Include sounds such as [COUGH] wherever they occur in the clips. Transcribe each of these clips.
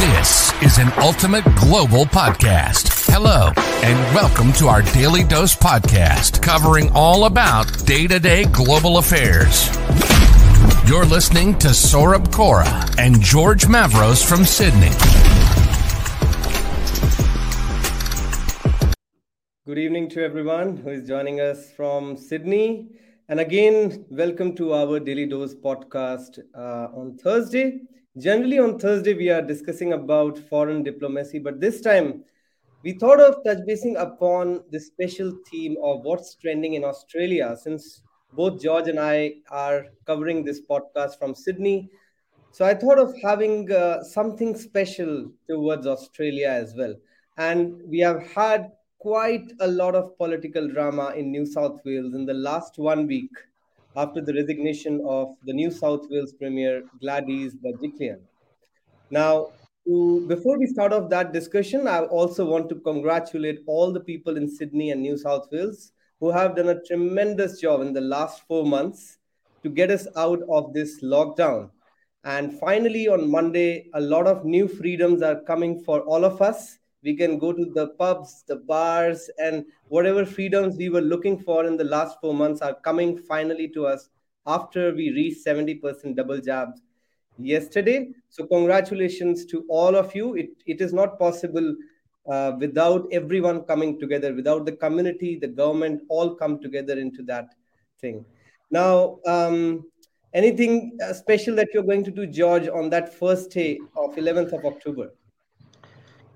This is an ultimate global podcast. Hello, and welcome to our Daily Dose podcast, covering all about day to day global affairs. You're listening to Sorab Kora and George Mavros from Sydney. Good evening to everyone who is joining us from Sydney. And again, welcome to our Daily Dose podcast uh, on Thursday. Generally, on Thursday, we are discussing about foreign diplomacy, but this time we thought of touch basing upon the special theme of what's trending in Australia, since both George and I are covering this podcast from Sydney. So I thought of having uh, something special towards Australia as well. And we have had quite a lot of political drama in New South Wales in the last one week after the resignation of the New South Wales Premier Gladys Berejiklian. Now, to, before we start off that discussion, I also want to congratulate all the people in Sydney and New South Wales who have done a tremendous job in the last four months to get us out of this lockdown. And finally, on Monday, a lot of new freedoms are coming for all of us we can go to the pubs the bars and whatever freedoms we were looking for in the last four months are coming finally to us after we reached 70% double jabs yesterday. So congratulations to all of you. It, it is not possible uh, without everyone coming together without the community the government all come together into that thing. Now um, anything uh, special that you're going to do george on that first day of 11th of october?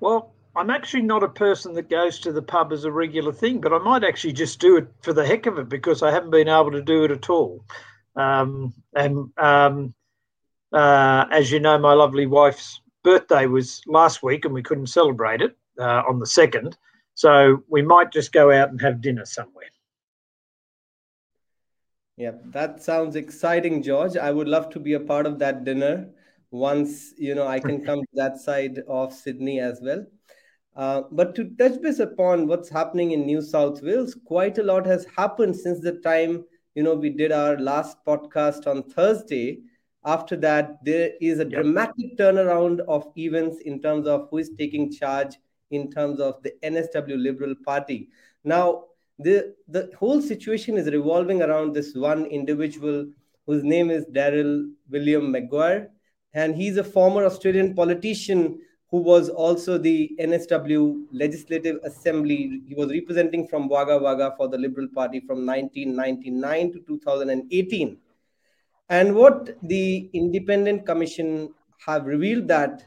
Well I'm actually not a person that goes to the pub as a regular thing, but I might actually just do it for the heck of it because I haven't been able to do it at all. Um, and um, uh, as you know, my lovely wife's birthday was last week and we couldn't celebrate it uh, on the second. So we might just go out and have dinner somewhere. Yeah, that sounds exciting, George. I would love to be a part of that dinner once you know I can come to that side of Sydney as well. Uh, but to touch base upon what's happening in New South Wales, quite a lot has happened since the time you know we did our last podcast on Thursday. After that, there is a yep. dramatic turnaround of events in terms of who is taking charge in terms of the NSW Liberal Party. Now, the the whole situation is revolving around this one individual whose name is Daryl William Maguire, and he's a former Australian politician who was also the NSW Legislative Assembly. He was representing from Wagga Wagga for the Liberal Party from 1999 to 2018. And what the Independent Commission have revealed that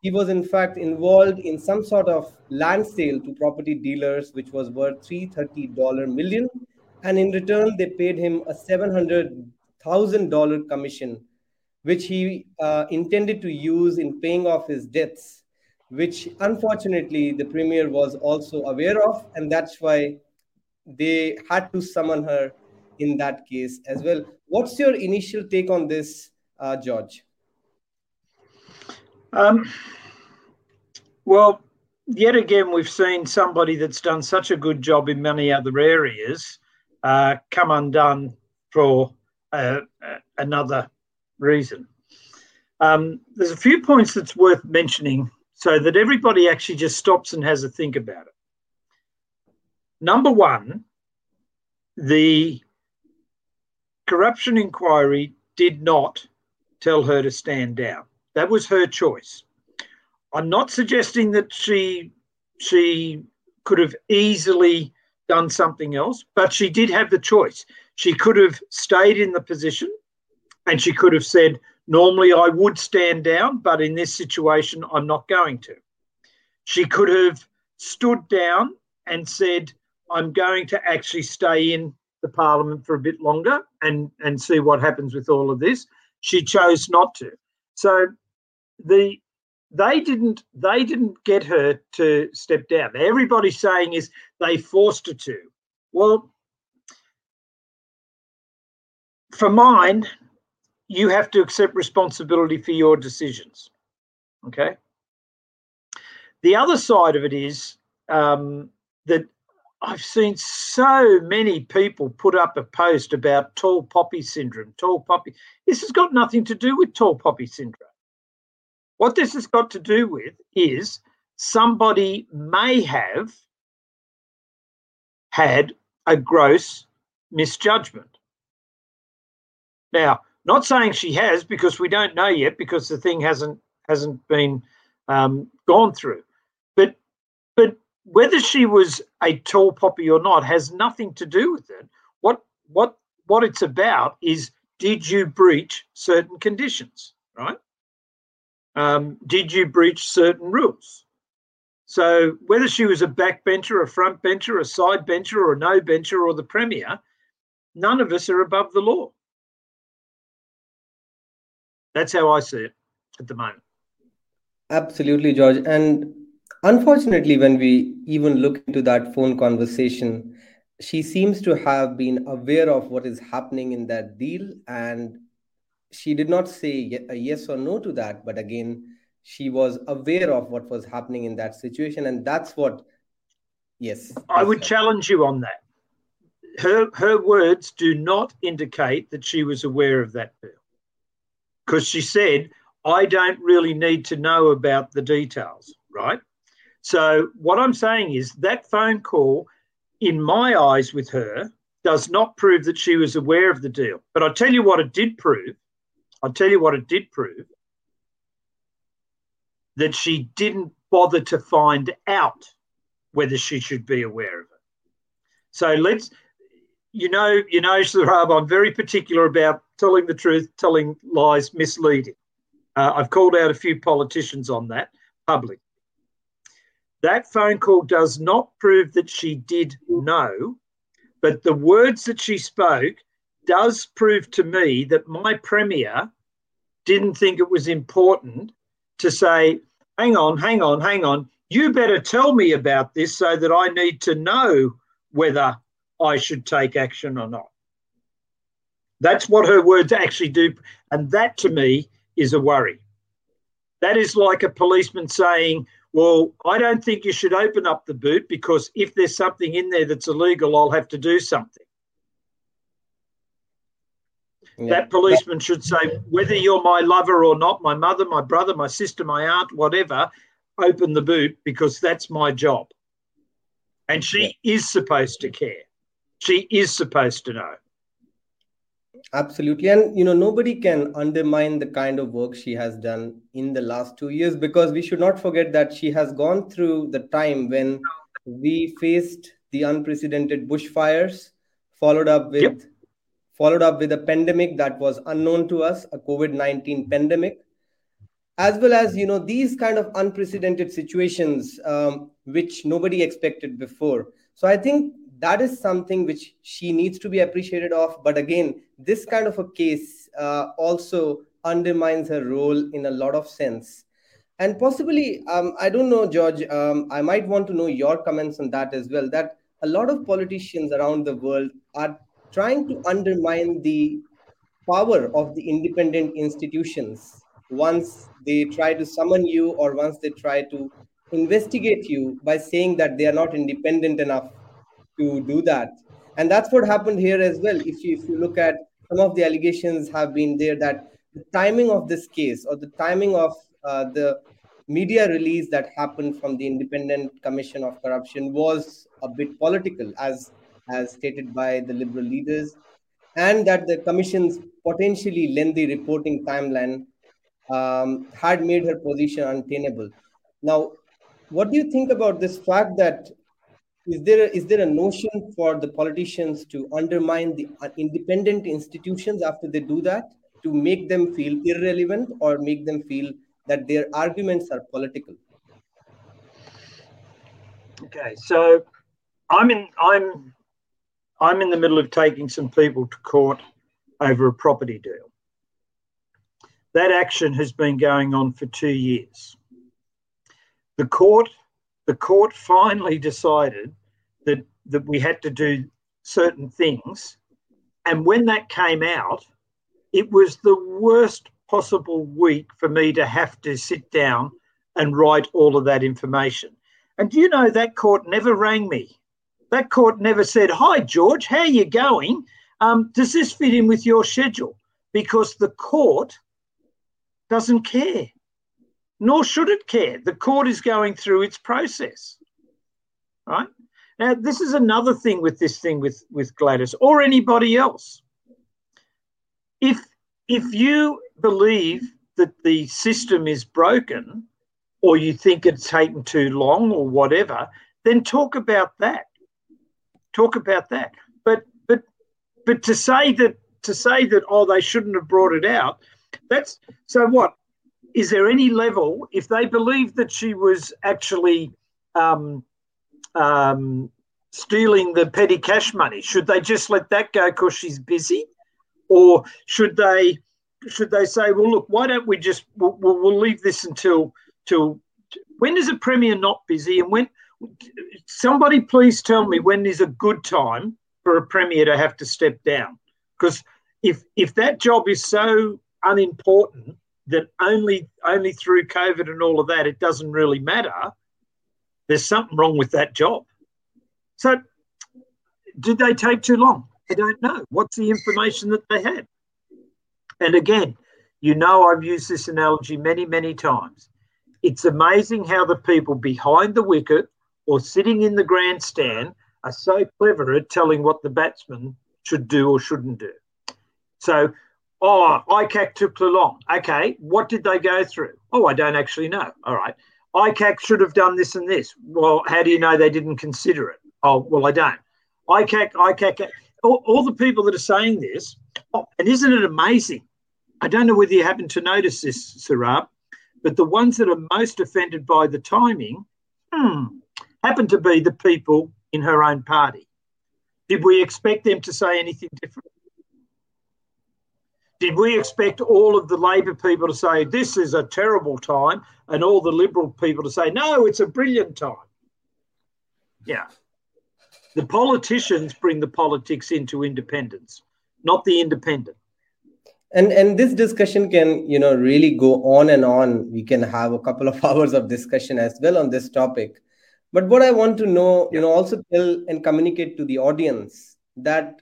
he was in fact involved in some sort of land sale to property dealers, which was worth $330 million. And in return, they paid him a $700,000 commission, which he uh, intended to use in paying off his debts which unfortunately the premier was also aware of, and that's why they had to summon her in that case as well. What's your initial take on this, uh, George? Um, well, yet again, we've seen somebody that's done such a good job in many other areas uh, come undone for uh, another reason. Um, there's a few points that's worth mentioning so that everybody actually just stops and has a think about it. Number one, the corruption inquiry did not tell her to stand down. That was her choice. I'm not suggesting that she she could have easily done something else, but she did have the choice. She could have stayed in the position and she could have said, Normally, I would stand down, but in this situation, I'm not going to. She could have stood down and said, I'm going to actually stay in the parliament for a bit longer and, and see what happens with all of this. She chose not to. So the they didn't they didn't get her to step down. Everybody's saying is they forced her to. Well, for mine, you have to accept responsibility for your decisions. Okay. The other side of it is um, that I've seen so many people put up a post about tall poppy syndrome. Tall poppy. This has got nothing to do with tall poppy syndrome. What this has got to do with is somebody may have had a gross misjudgment. Now, not saying she has because we don't know yet because the thing hasn't hasn't been um, gone through. But but whether she was a tall poppy or not has nothing to do with it. What what what it's about is did you breach certain conditions, right? Um, did you breach certain rules? So whether she was a backbencher, a front bencher, a side bencher, or a no bencher, or the premier, none of us are above the law. That's how I see it at the moment. Absolutely, George. And unfortunately, when we even look into that phone conversation, she seems to have been aware of what is happening in that deal. And she did not say a yes or no to that. But again, she was aware of what was happening in that situation. And that's what, yes. I would challenge you on that. Her, her words do not indicate that she was aware of that deal because she said, I don't really need to know about the details, right? So, what I'm saying is that phone call, in my eyes with her, does not prove that she was aware of the deal. But I'll tell you what it did prove. I'll tell you what it did prove that she didn't bother to find out whether she should be aware of it. So let's, you know, you know, Sarab, I'm very particular about telling the truth, telling lies, misleading. Uh, I've called out a few politicians on that public. That phone call does not prove that she did know, but the words that she spoke does prove to me that my premier didn't think it was important to say, hang on, hang on, hang on, you better tell me about this so that I need to know whether I should take action or not. That's what her words actually do. And that to me is a worry. That is like a policeman saying, Well, I don't think you should open up the boot because if there's something in there that's illegal, I'll have to do something. Yeah. That policeman should say, Whether you're my lover or not, my mother, my brother, my sister, my aunt, whatever, open the boot because that's my job. And she yeah. is supposed to care. She is supposed to know. Absolutely. And, you know, nobody can undermine the kind of work she has done in the last two years because we should not forget that she has gone through the time when we faced the unprecedented bushfires, followed up with. Yep. Followed up with a pandemic that was unknown to us, a COVID 19 pandemic, as well as you know these kind of unprecedented situations um, which nobody expected before so i think that is something which she needs to be appreciated of. But again this kind of a case uh, also undermines her role in a lot of sense. And possibly um, i don't know george um, i might want to know your comments on that as well that a lot of politicians around the world are trying to undermine the power of the independent institutions. Once they try to summon you or once they try to investigate you by saying that they are not independent enough to do that. And that's what happened here as well. If you, if you look at some of the allegations have been there that the timing of this case or the timing of uh, the media release that happened from the Independent Commission of Corruption was a bit political, as as stated by the liberal leaders, and that the commission's potentially lengthy reporting timeline um, had made her position untenable. Now, what do you think about this fact that is there a, is there a notion for the politicians to undermine the independent institutions after they do that to make them feel irrelevant or make them feel that their arguments are political? Okay, so I'm in I'm I'm in the middle of taking some people to court over a property deal. That action has been going on for two years. The court, the court finally decided that, that we had to do certain things. And when that came out, it was the worst possible week for me to have to sit down and write all of that information. And do you know that court never rang me? That court never said, Hi, George, how are you going? Um, does this fit in with your schedule? Because the court doesn't care. Nor should it care. The court is going through its process. Right? Now, this is another thing with this thing with, with Gladys or anybody else. If if you believe that the system is broken or you think it's taken too long or whatever, then talk about that. Talk about that. But but but to say that to say that oh they shouldn't have brought it out, that's so what? Is there any level if they believe that she was actually um, um, stealing the petty cash money? Should they just let that go because she's busy, or should they should they say, well, look, why don't we just we'll, we'll leave this until till when is a premier not busy and when somebody please tell me when is a good time for a premier to have to step down because if if that job is so unimportant that only only through covid and all of that it doesn't really matter. There's something wrong with that job. So did they take too long? I don't know. What's the information that they had? And again you know i've used this analogy many many times. It's amazing how the people behind the wicket or sitting in the grandstand are so clever at telling what the batsman should do or shouldn't do. So, oh, ICAC took too long. Okay, what did they go through? Oh, I don't actually know. All right. ICAC should have done this and this. Well, how do you know they didn't consider it? Oh, well, I don't. ICAC, ICAC, all, all the people that are saying this, oh, and isn't it amazing? I don't know whether you happen to notice this, Sarab, but the ones that are most offended by the timing hmm, happen to be the people in her own party. Did we expect them to say anything different? Did we expect all of the Labor people to say this is a terrible time and all the Liberal people to say no, it's a brilliant time? Yeah. The politicians bring the politics into independence, not the independent and and this discussion can you know really go on and on we can have a couple of [LAUGHS] hours of discussion as well on this topic but what i want to know you know also tell and communicate to the audience that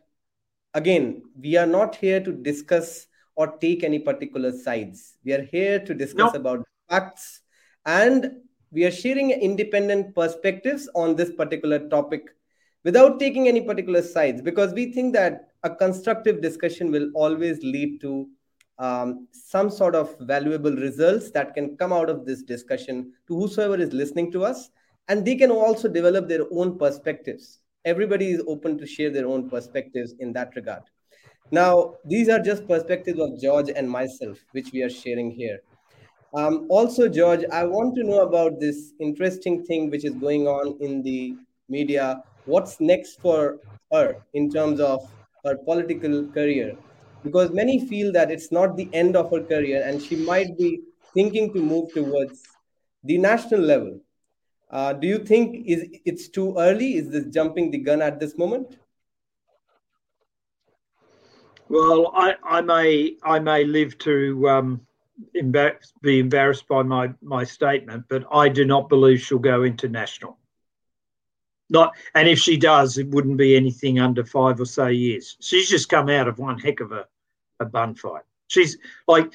again we are not here to discuss or take any particular sides. We are here to discuss about facts and we are sharing independent perspectives on this particular topic without taking any particular sides because we think that a constructive discussion will always lead to um, some sort of valuable results that can come out of this discussion to whosoever is listening to us and they can also develop their own perspectives. Everybody is open to share their own perspectives in that regard now these are just perspectives of george and myself which we are sharing here. Um, also george i want to know about this interesting thing which is going on in the media. What's next for her in terms of her political career? Because many feel that it's not the end of her career and she might be thinking to move towards the national level. Uh, do you think is it's too early? Is this jumping the gun at this moment well i, I may i may live to um, embar- be embarrassed by my my statement but i do not believe she'll go international not, and if she does, it wouldn't be anything under five or so years. She's just come out of one heck of a, a bun fight. She's like,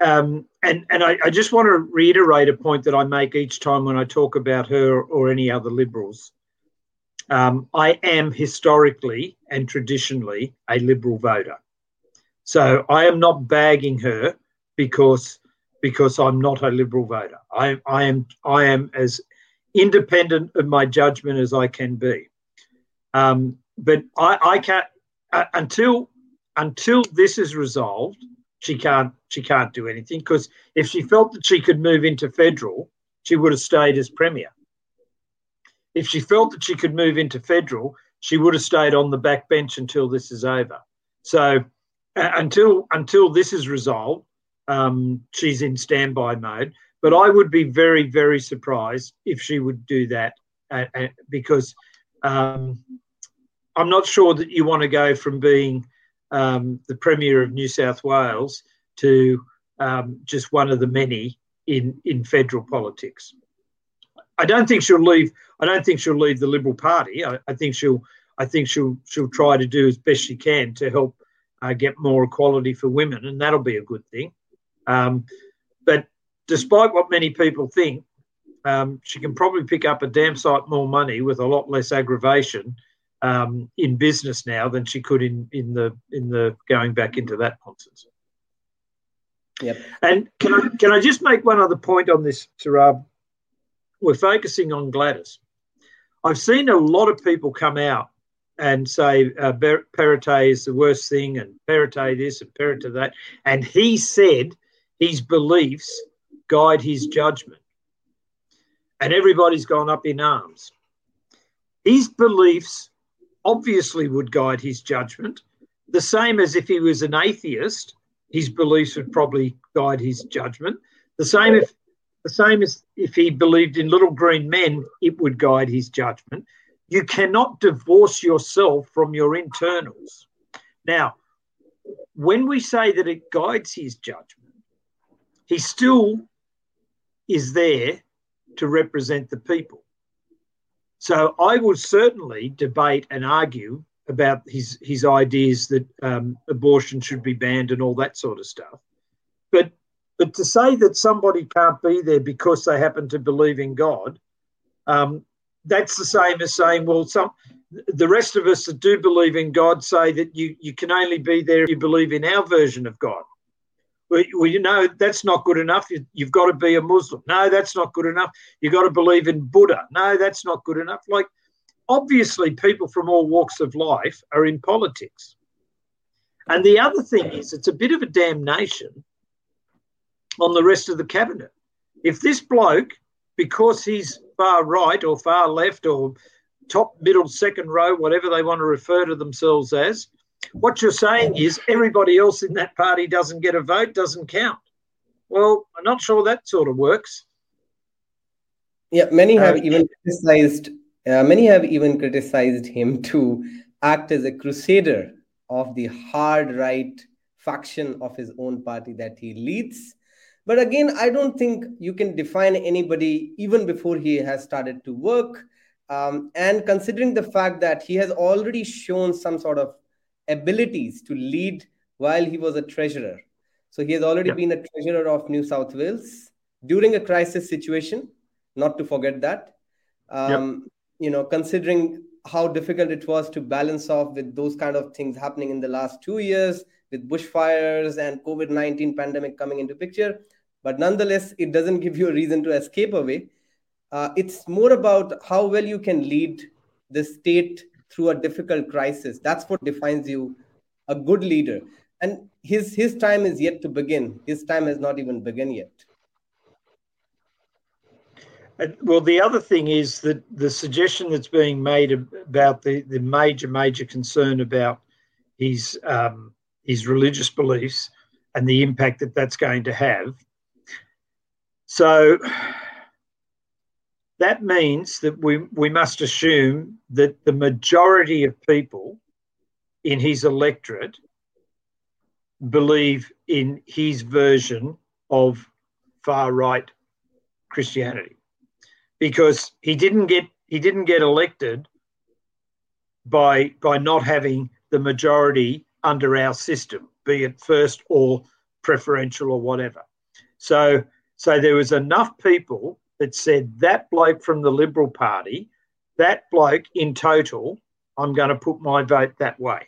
um, and and I, I just want to reiterate a point that I make each time when I talk about her or any other liberals. Um, I am historically and traditionally a liberal voter, so I am not bagging her because because I'm not a liberal voter. I, I am I am as independent of my judgment as I can be. Um, but I, I can't uh, until until this is resolved. She can't she can't do anything because if she felt that she could move into federal, she would have stayed as premier. If she felt that she could move into federal, she would have stayed on the back bench until this is over. So uh, until until this is resolved, um, she's in standby mode. But I would be very, very surprised if she would do that because um, I'm not sure that you want to go from being um, the Premier of New South Wales to um, just one of the many in, in federal politics. I don't think she'll leave. I don't think she'll leave the Liberal Party. I, I think she'll. I think she'll she'll try to do as best she can to help uh, get more equality for women, and that'll be a good thing. Um, but despite what many people think, um, she can probably pick up a damn sight more money with a lot less aggravation um, in business now than she could in in the in the going back into that nonsense. Yep. And can I can I just make one other point on this, Sarab? We're focusing on Gladys. I've seen a lot of people come out and say uh, Perrottet is the worst thing, and Perrottet this and Perrottet that, and he said his beliefs guide his judgment, and everybody's gone up in arms. His beliefs obviously would guide his judgment, the same as if he was an atheist, his beliefs would probably guide his judgment. The same if the same as if he believed in little green men, it would guide his judgment. You cannot divorce yourself from your internals. Now, when we say that it guides his judgment, he still is there to represent the people. So I will certainly debate and argue about his his ideas that um, abortion should be banned and all that sort of stuff. But but to say that somebody can't be there because they happen to believe in God, um, that's the same as saying, well, some the rest of us that do believe in God say that you you can only be there if you believe in our version of God. Well, you know, that's not good enough. You, you've got to be a Muslim. No, that's not good enough. You've got to believe in Buddha. No, that's not good enough. Like, obviously, people from all walks of life are in politics. And the other thing is, it's a bit of a damnation on the rest of the cabinet. If this bloke, because he's far right or far left or top, middle, second row, whatever they want to refer to themselves as, what you're saying is everybody else in that party doesn't get a vote, doesn't count. Well, I'm not sure that sort of works. Yeah, many have uh, even criticized. Uh, many have even criticized him to act as a crusader of the hard right faction of his own party that he leads. But again, I don't think you can define anybody even before he has started to work. Um, and considering the fact that he has already shown some sort of abilities to lead while he was a treasurer. So he has already yeah. been a treasurer of New South Wales during a crisis situation, not to forget that. Um, You know, considering how difficult it was to balance off with those kind of things happening in the last two years with bushfires and COVID 19 pandemic coming into picture. But nonetheless, it doesn't give you a reason to escape away. Uh, it's more about how well you can lead the state through a difficult crisis. That's what defines you a good leader. And his his time is yet to begin. His time has not even begun yet. Well, the other thing is that the suggestion that's being made about the, the major, major concern about his um, his religious beliefs and the impact that that's going to have. So that means that we, we must assume that the majority of people in his electorate believe in his version of far right Christianity because he didn't get he didn't get elected by by not having the majority under our system be it first or preferential or whatever so so there was enough people that said that bloke from the Liberal Party, that bloke in total, I'm going to put my vote that way.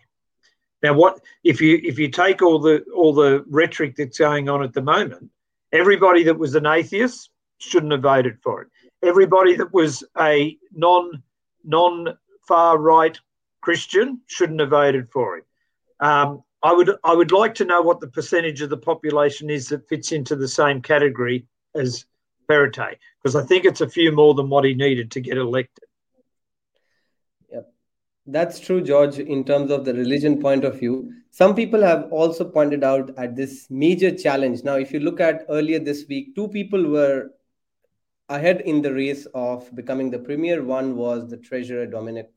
Now, what if you if you take all the all the rhetoric that's going on at the moment? Everybody that was an atheist shouldn't have voted for it. Everybody that was a non non far right Christian shouldn't have voted for it. Um, I would I would like to know what the percentage of the population is that fits into the same category as Perrottet because I think it's a few more than what he needed to get elected. Yep. That's true, George, in terms of the religion point of view. Some people have also pointed out at this major challenge. Now, if you look at earlier this week, two people were ahead in the race of becoming the premier. One was the treasurer, Dominic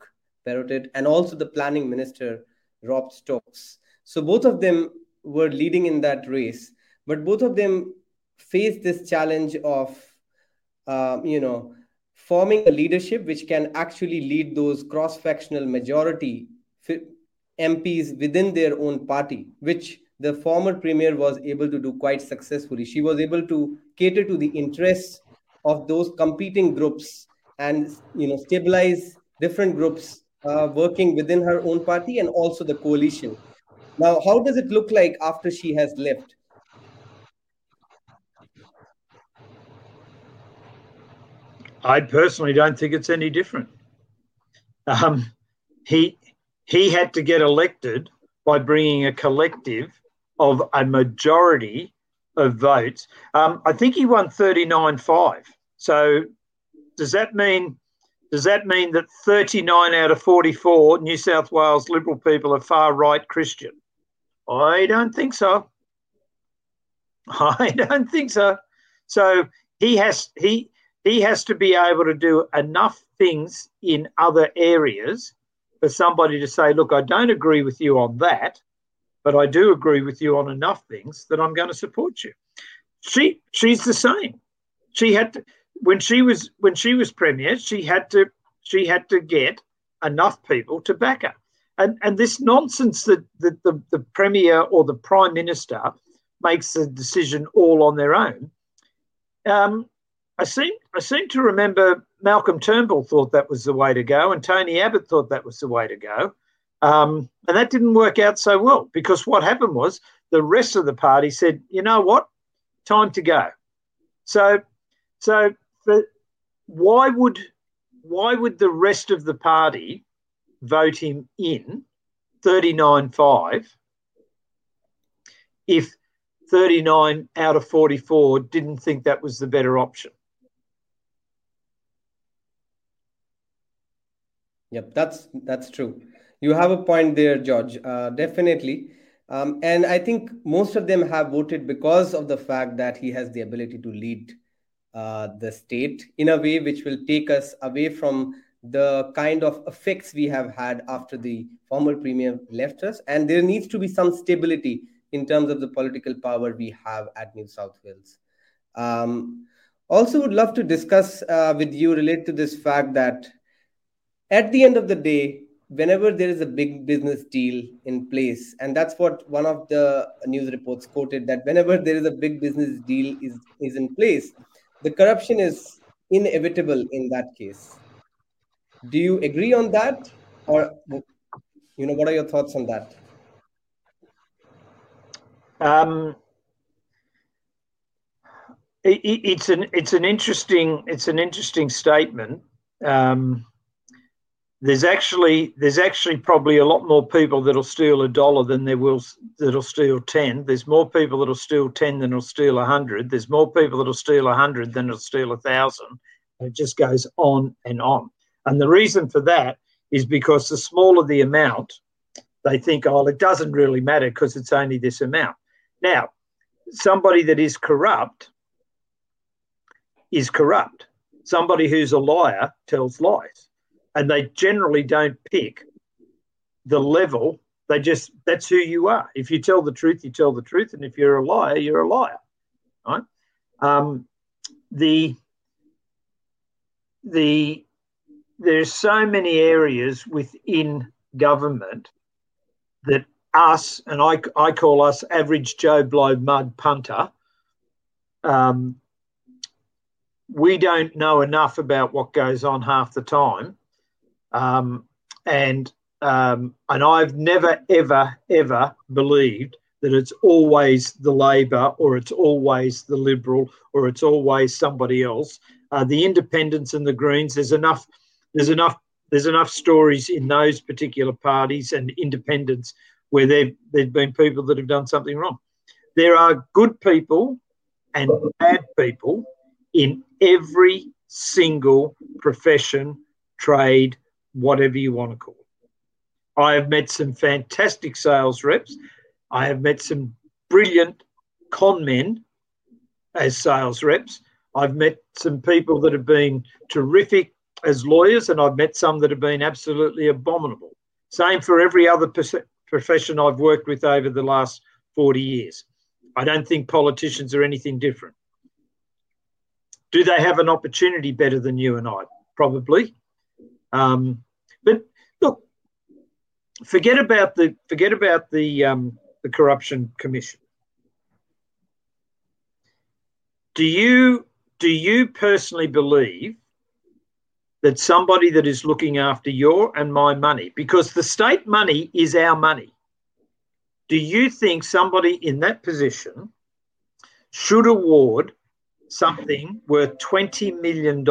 Perrottet, and also the planning minister, Rob Stokes. So both of them were leading in that race, but both of them faced this challenge of um, you know forming a leadership which can actually lead those cross-factional majority MPs within their own party, which the former premier was able to do quite successfully. She was able to cater to the interests of those competing groups and you know stabilize different groups uh, working within her own party and also the coalition. Now, how does it look like after she has left? I personally don't think it's any different. Um, he he had to get elected by bringing a collective of a majority of votes. Um, I think he won 39-5. So does that mean does that mean that 39 out of 44 New South Wales Liberal people are far right Christian? I don't think so. [LAUGHS] I don't think so. So he has he he has to be able to do enough things in other areas for somebody to say, look, I don't agree with you on that, but I do agree with you on enough things that I'm going to support you. She she's the same. She had to, when she was when she was premier, she had to she had to get enough people to back her. And and this nonsense that, that the, the premier or the prime minister makes the decision all on their own. Um, I seem I seem to remember Malcolm Turnbull thought that was the way to go, and Tony Abbott thought that was the way to go, um, and that didn't work out so well because what happened was the rest of the party said, "You know what, time to go." So, so for, why would why would the rest of the party vote him in 39-5 if 39 out of 44 didn't think that was the better option? Yep, that's that's true. You have a point there, George. Uh, definitely. Um, and I think most of them have voted because of the fact that he has the ability to lead uh, the state in a way which will take us away from the kind of effects we have had after the former premier left us. And there needs to be some stability in terms of the political power we have at New South Wales. Um, also, would love to discuss uh, with you relate to this fact that at the end of the day, whenever there is a big business deal in place, and that's what one of the news reports quoted that whenever there is a big business deal is, is in place, the corruption is inevitable in that case. Do you agree on that? Or you know, what are your thoughts on that? Um, it, it's an it's an interesting it's an interesting statement. Um, there's actually there's actually probably a lot more people that'll steal a dollar than there will that'll steal ten. There's more people that'll steal ten than will steal a hundred. There's more people that'll steal a hundred than will steal a thousand. It just goes on and on. And the reason for that is because the smaller the amount, they think, oh, it doesn't really matter because it's only this amount. Now, somebody that is corrupt is corrupt. Somebody who's a liar tells lies and they generally don't pick the level. They just that's who you are. If you tell the truth, you tell the truth, and if you're a liar, you're a liar. Right? Um, the the there's so many areas within government that us and I, I call us average Joe Blow mud punter. Um, we don't know enough about what goes on half the time um, and um, and I've never ever ever believed that it's always the Labor or it's always the Liberal or it's always somebody else. Uh, the Independents and the Greens, there's enough, there's enough, there's enough stories in those particular parties and independents where there there've been people that have done something wrong. There are good people and bad people in every single profession, trade, whatever you want to call it. I have met some fantastic sales reps. I have met some brilliant con men as sales reps. I've met some people that have been terrific as lawyers, and I've met some that have been absolutely abominable. Same for every other profession I've worked with over the last 40 years. I don't think politicians are anything different. Do they have an opportunity better than you and I? Probably. Um, but look, forget about the forget about the um, the Corruption Commission. Do you do you personally believe that somebody that is looking after your and my money, because the state money is our money, do you think somebody in that position should award something worth $20 million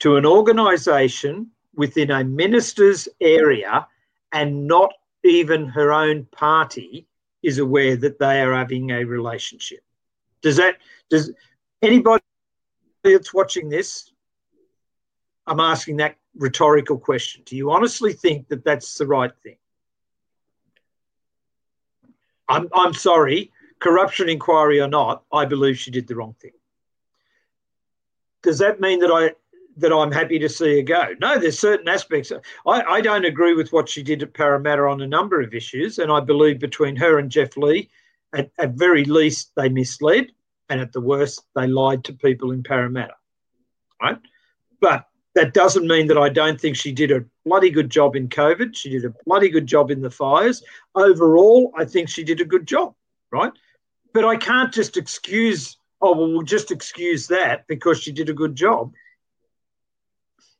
to an organisation within a minister's area and not even her own party is aware that they are having a relationship? Does that, does anybody that's watching this, I'm asking that rhetorical question. Do you honestly think that that's the right thing? I'm, I'm sorry, corruption inquiry or not, I believe she did the wrong thing. Does that mean that I that I'm happy to see her go? No, there's certain aspects. I, I don't agree with what she did at Parramatta on a number of issues, and I believe between her and Geoff Lee, at, at very least, they misled, and at the worst, they lied to people in Parramatta. Right, but that doesn't mean that I don't think she did a bloody good job in COVID. She did a bloody good job in the fires. Overall, I think she did a good job, right? But I can't just excuse, oh, well, we'll just excuse that because she did a good job.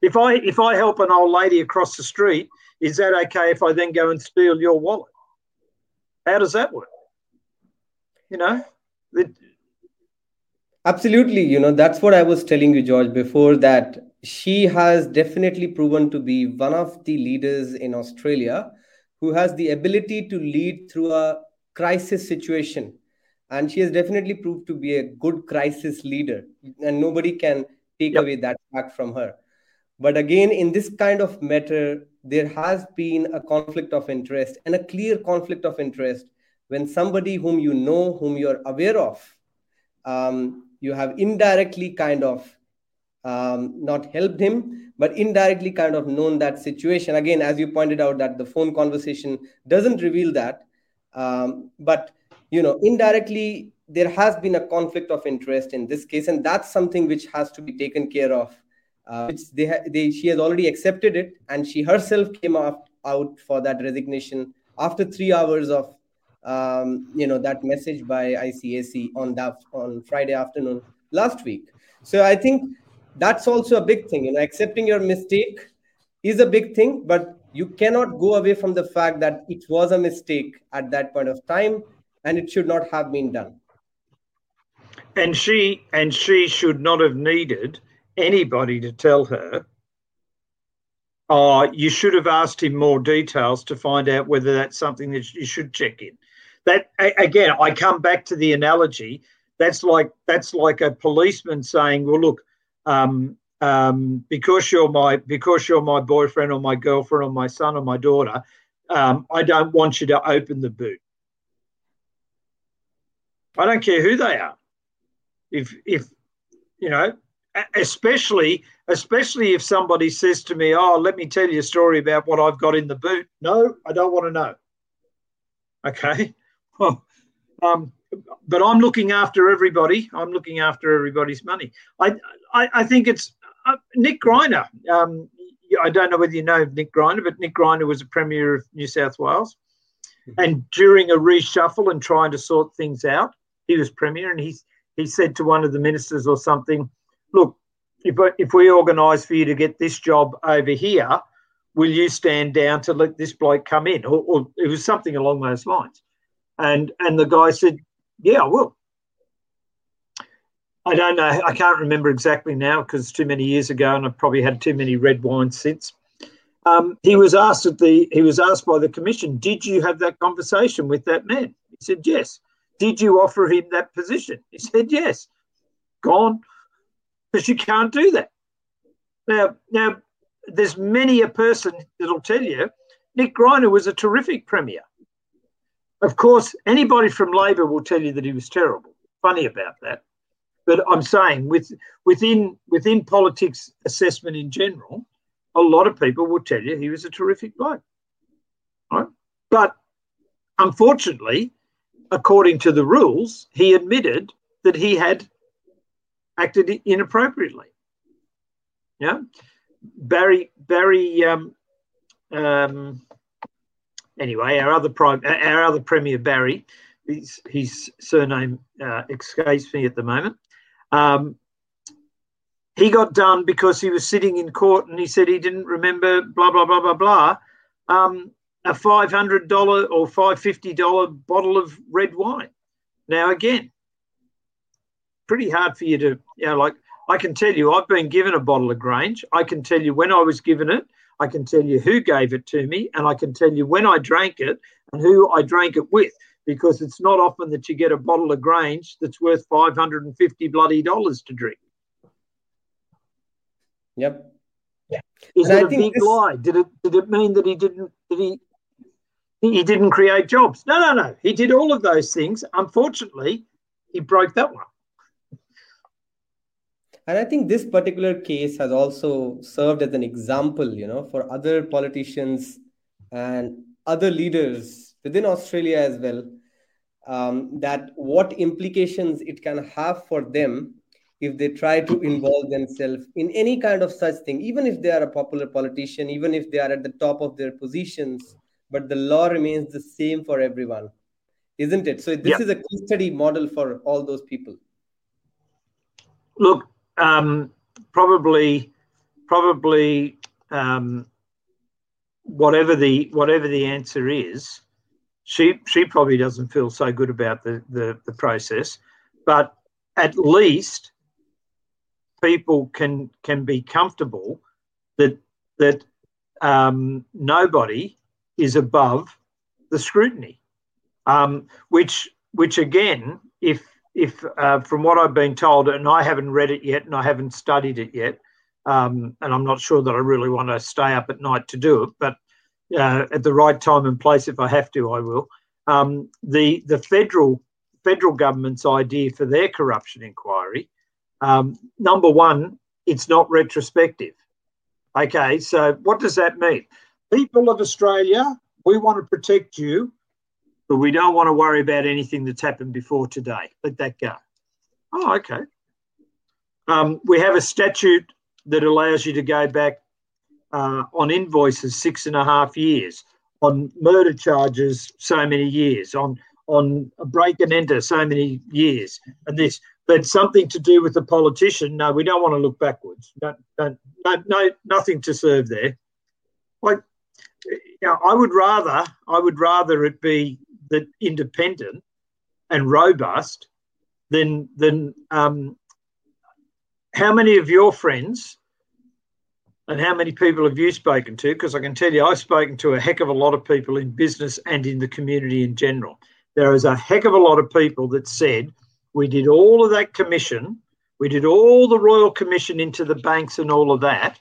If I if I help an old lady across the street, is that okay if I then go and steal your wallet? How does that work? You know, it, absolutely. You know, that's what I was telling you, George, before that she has definitely proven to be one of the leaders in Australia who has the ability to lead through a crisis situation. And she has definitely proved to be a good crisis leader. And nobody can take yep. away that fact from her. But again, in this kind of matter, there has been a conflict of interest and a clear conflict of interest when somebody whom you know, whom you're aware of, um, you have indirectly kind of um, not helped him, but indirectly kind of known that situation. Again, as you pointed out, that the phone conversation doesn't reveal that, um, but you know, indirectly there has been a conflict of interest in this case, and that's something which has to be taken care of. Uh, which they, ha- they she has already accepted it, and she herself came out, out for that resignation after three hours of um, you know that message by ICAC on that on Friday afternoon last week. So I think that's also a big thing you know accepting your mistake is a big thing but you cannot go away from the fact that it was a mistake at that point of time and it should not have been done and she and she should not have needed anybody to tell her oh you should have asked him more details to find out whether that's something that you should check in that again i come back to the analogy that's like that's like a policeman saying well look um, um, because you're my because you're my boyfriend or my girlfriend or my son or my daughter, um, I don't want you to open the boot. I don't care who they are. If if you know, especially especially if somebody says to me, "Oh, let me tell you a story about what I've got in the boot." No, I don't want to know. Okay. [LAUGHS] Well, um, but I'm looking after everybody. I'm looking after everybody's money. I I, I think it's uh, Nick Greiner. Um, I don't know whether you know Nick Greiner, but Nick Greiner was a premier of New South Wales, mm-hmm. and during a reshuffle and trying to sort things out, he was premier, and he he said to one of the ministers or something, "Look, if if we organise for you to get this job over here." Will you stand down to let this bloke come in? Or, or it was something along those lines. And and the guy said, yeah, I will. I don't know. I can't remember exactly now because too many years ago, and I've probably had too many red wines since. Um, he was asked at the he was asked by the commission, "Did you have that conversation with that man?" He said, "Yes." Did you offer him that position? He said, "Yes." Gone, because you can't do that. Now, now, there's many a person that'll tell you Nick Greiner was a terrific premier. Of course, anybody from Labor will tell you that he was terrible. Funny about that. But I'm saying with, within within politics assessment in general, a lot of people will tell you he was a terrific bloke. Right? But unfortunately, according to the rules, he admitted that he had acted inappropriately. Yeah, Barry Barry um, um, anyway, our other prime, our other premier Barry, his, his surname uh, escapes me at the moment. Um, he got done because he was sitting in court and he said he didn't remember blah blah blah blah blah. Um, a five hundred dollar or five fifty dollar bottle of red wine. Now again, pretty hard for you to you know like I can tell you I've been given a bottle of Grange. I can tell you when I was given it. I can tell you who gave it to me, and I can tell you when I drank it and who I drank it with. Because it's not often that you get a bottle of Grange that's worth five hundred and fifty bloody dollars to drink. Yep. Is and it I a big this... lie? Did it did it mean that he didn't did he he didn't create jobs? No, no, no. He did all of those things. Unfortunately, he broke that one. And I think this particular case has also served as an example, you know, for other politicians and other leaders within Australia as well, um, that what implications it can have for them if they try to involve themselves in any kind of such thing, even if they are a popular politician, even if they are at the top of their positions, but the law remains the same for everyone, isn't it? So this is a case study model for all those people. Look, um, probably, probably, um, whatever the whatever the answer is, she she probably doesn't feel so good about the the, the process, but at least people can can be comfortable that that um, nobody is above the scrutiny, um, which which again, if if uh, from what I've been told, and I haven't read it yet, and I haven't studied it yet, um, and I'm not sure that I really want to stay up at night to do it, but uh, at the right time and place, if I have to, I will. Um, the the federal federal government's idea for their corruption inquiry um, number one, it's not retrospective. Okay, so what does that mean? People of Australia, we want to protect you, but we don't want to worry about anything that's happened before today. Let that go. Oh, okay. Um, we have a statute that allows you to go back uh, on invoices six and a half years, on murder charges so many years, on on a break and enter so many years, and this but something to do with the politician. No, we don't want to look backwards. No, no nothing to serve there. Like, you know, I would rather, I would rather it be that independent and robust then than um, how many of your friends and how many people have you spoken to? Because I can tell you, I've spoken to a heck of a lot of people in business and in the community in general. There is a heck of a lot of people that said we did all of that commission. We did all the Royal Commission into the banks and all of that.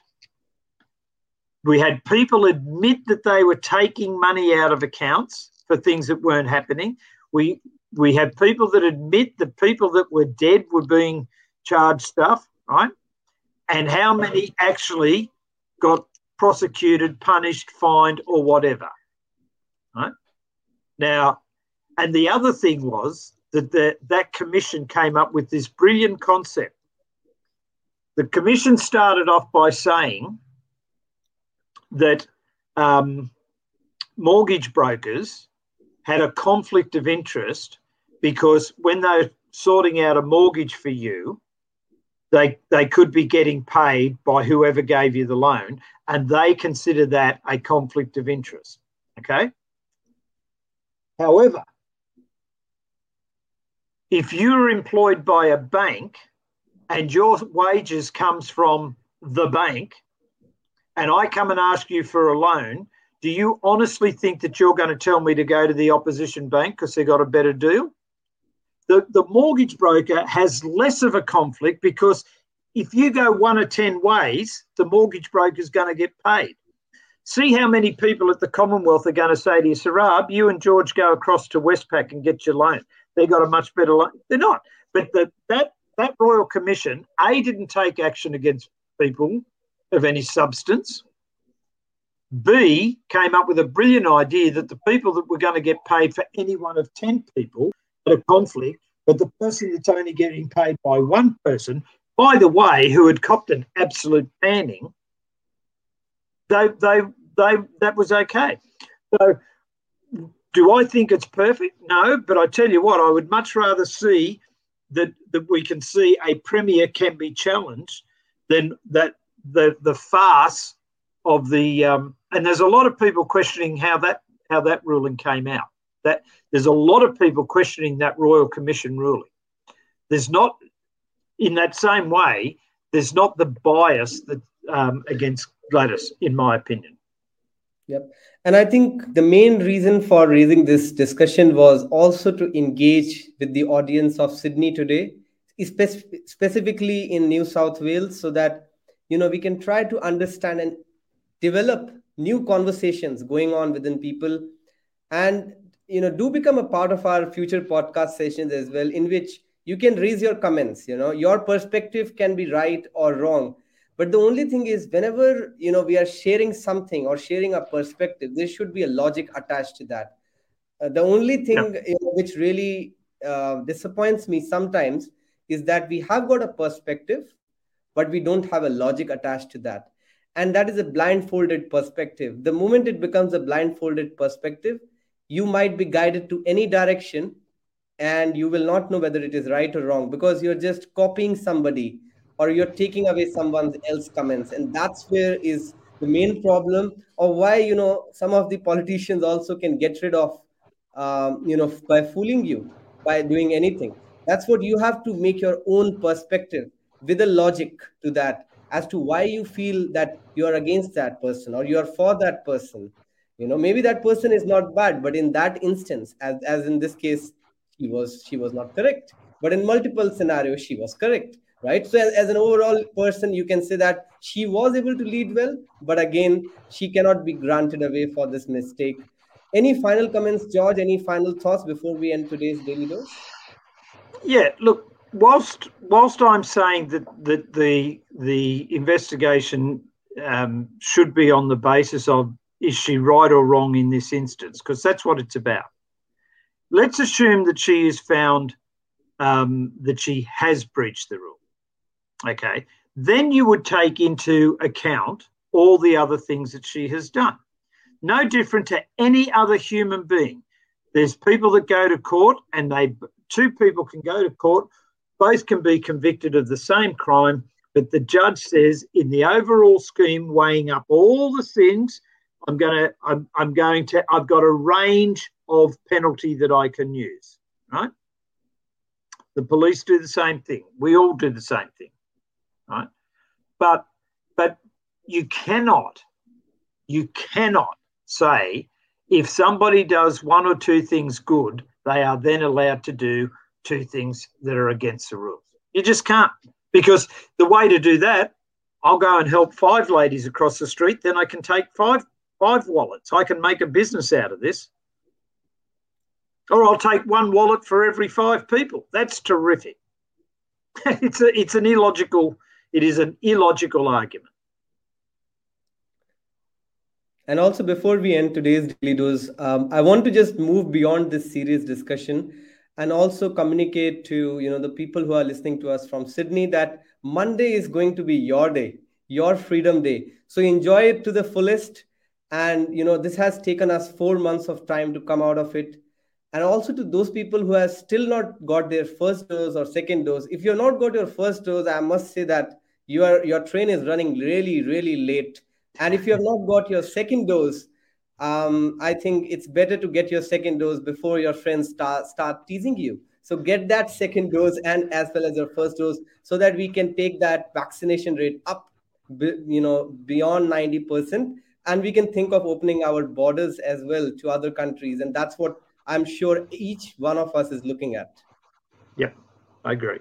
We had people admit that they were taking money out of accounts for things that weren't happening. We we had people that admit that people that were dead were being charged stuff, right? And how many actually got prosecuted, punished, fined, or whatever. Right? Now, and the other thing was that the, that commission came up with this brilliant concept. The commission started off by saying that um, mortgage brokers had a conflict of interest because when they're sorting out a mortgage for you, they they could be getting paid by whoever gave you the loan, and they consider that a conflict of interest. Okay. However, if you're employed by a bank and your wages comes from the bank and I come and ask you for a loan, do you honestly think that you're going to tell me to go to the opposition bank because they got a better deal? The, the mortgage broker has less of a conflict because if you go one of 10 ways, the mortgage broker is going to get paid. See how many people at the Commonwealth are going to say to you, Sarab, you and George go across to Westpac and get your loan they got a much better loan. They're not. But the, that that Royal Commission, A, didn't take action against people of any substance. B, came up with a brilliant idea that the people that were going to get paid for any one of 10 people had a conflict, but the person that's only getting paid by one person, by the way, who had copped an absolute banning, they, they, they, that was okay. So Do I think it's perfect? No, but I tell you what, I would much rather see that that we can see a premier can be challenged than that the the farce of the um, and there's a lot of people questioning how that how that ruling came out. That there's a lot of people questioning that royal commission ruling. There's not in that same way. There's not the bias that um, against Gladys, in my opinion. Yep. And I think the main reason for raising this discussion was also to engage with the audience of Sydney today, spe- specifically in New South Wales, so that you know we can try to understand and develop new conversations going on within people, and you know do become a part of our future podcast sessions as well, in which you can raise your comments. You know your perspective can be right or wrong but the only thing is whenever you know we are sharing something or sharing a perspective there should be a logic attached to that uh, the only thing yeah. you know, which really uh, disappoints me sometimes is that we have got a perspective but we don't have a logic attached to that and that is a blindfolded perspective. The moment it becomes a blindfolded perspective you might be guided to any direction and you will not know whether it is right or wrong because you're just copying somebody or you're taking away someone else's comments. And that's where is the main problem or why you know some of the politicians also can get rid of um, you know by fooling you by doing anything. That's what you have to make your own perspective with a logic to that as to why you feel that you are against that person or you are for that person. You know maybe that person is not bad but in that instance as, as in this case she was she was not correct. But in multiple scenarios she was correct right? So as, as, an overall person you can say that she was able to lead well but again she cannot be granted away for this mistake. Any final comments george? Any final thoughts before we end today's daily dose? Yeah look whilst whilst i'm saying that that the the investigation um, should be on the basis of is she right or wrong in this instance because that's what it's about let's assume that she is found um, that she has breached the rule Okay. Then you would take into account all the other things that she has done. No different to any other human being. There's people that go to court and they two people can go to court, both can be convicted of the same crime, but the judge says in the overall scheme, weighing up all the things, I'm gonna I'm, I'm going to I've got a range of penalty that I can use. Right? The police do the same thing. We all do the same thing right? But but you cannot you cannot say if somebody does one or two things good, they are then allowed to do two things that are against the rules. You just can't because the way to do that, I'll go and help five ladies across the street, then I can take five five wallets. I can make a business out of this. Or I'll take one wallet for every five people. That's terrific. [LAUGHS] it's a, it's an illogical it is an illogical argument. And also, before we end today's daily dose, um, I want to just move beyond this serious discussion and also communicate to you know the people who are listening to us from Sydney that Monday is going to be your day, your freedom day. So enjoy it to the fullest. And you know this has taken us four months of time to come out of it and also to those people who have still not got their first dose or second dose if you've not got your first dose i must say that your your train is running really really late and if you have not got your second dose um, i think it's better to get your second dose before your friends start start teasing you so get that second dose and as well as your first dose so that we can take that vaccination rate up you know beyond 90% and we can think of opening our borders as well to other countries and that's what I'm sure each one of us is looking at. Yep, I agree.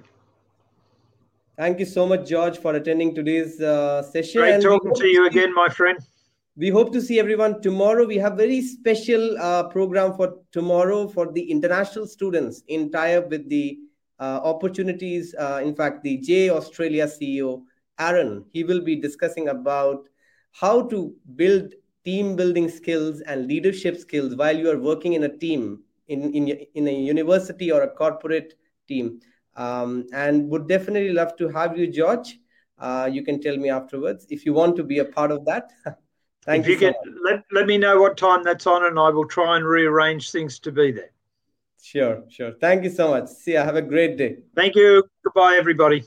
Thank you so much, George, for attending today's uh, session. Great talking to you again, my friend. We hope to see everyone tomorrow. We have very special uh, program for tomorrow for the international students in tie-up with the uh, opportunities. Uh, in fact, the J Australia CEO Aaron, he will be discussing about how to build team building skills and leadership skills while you are working in a team in, in, in a university or a corporate team. Um, and would definitely love to have you, George. Uh, you can tell me afterwards if you want to be a part of that. [LAUGHS] Thank if you, you so let, let me know what time that's on and I will try and rearrange things to be there. Sure, sure. Thank you so much. See you. Have a great day. Thank you. Goodbye, everybody.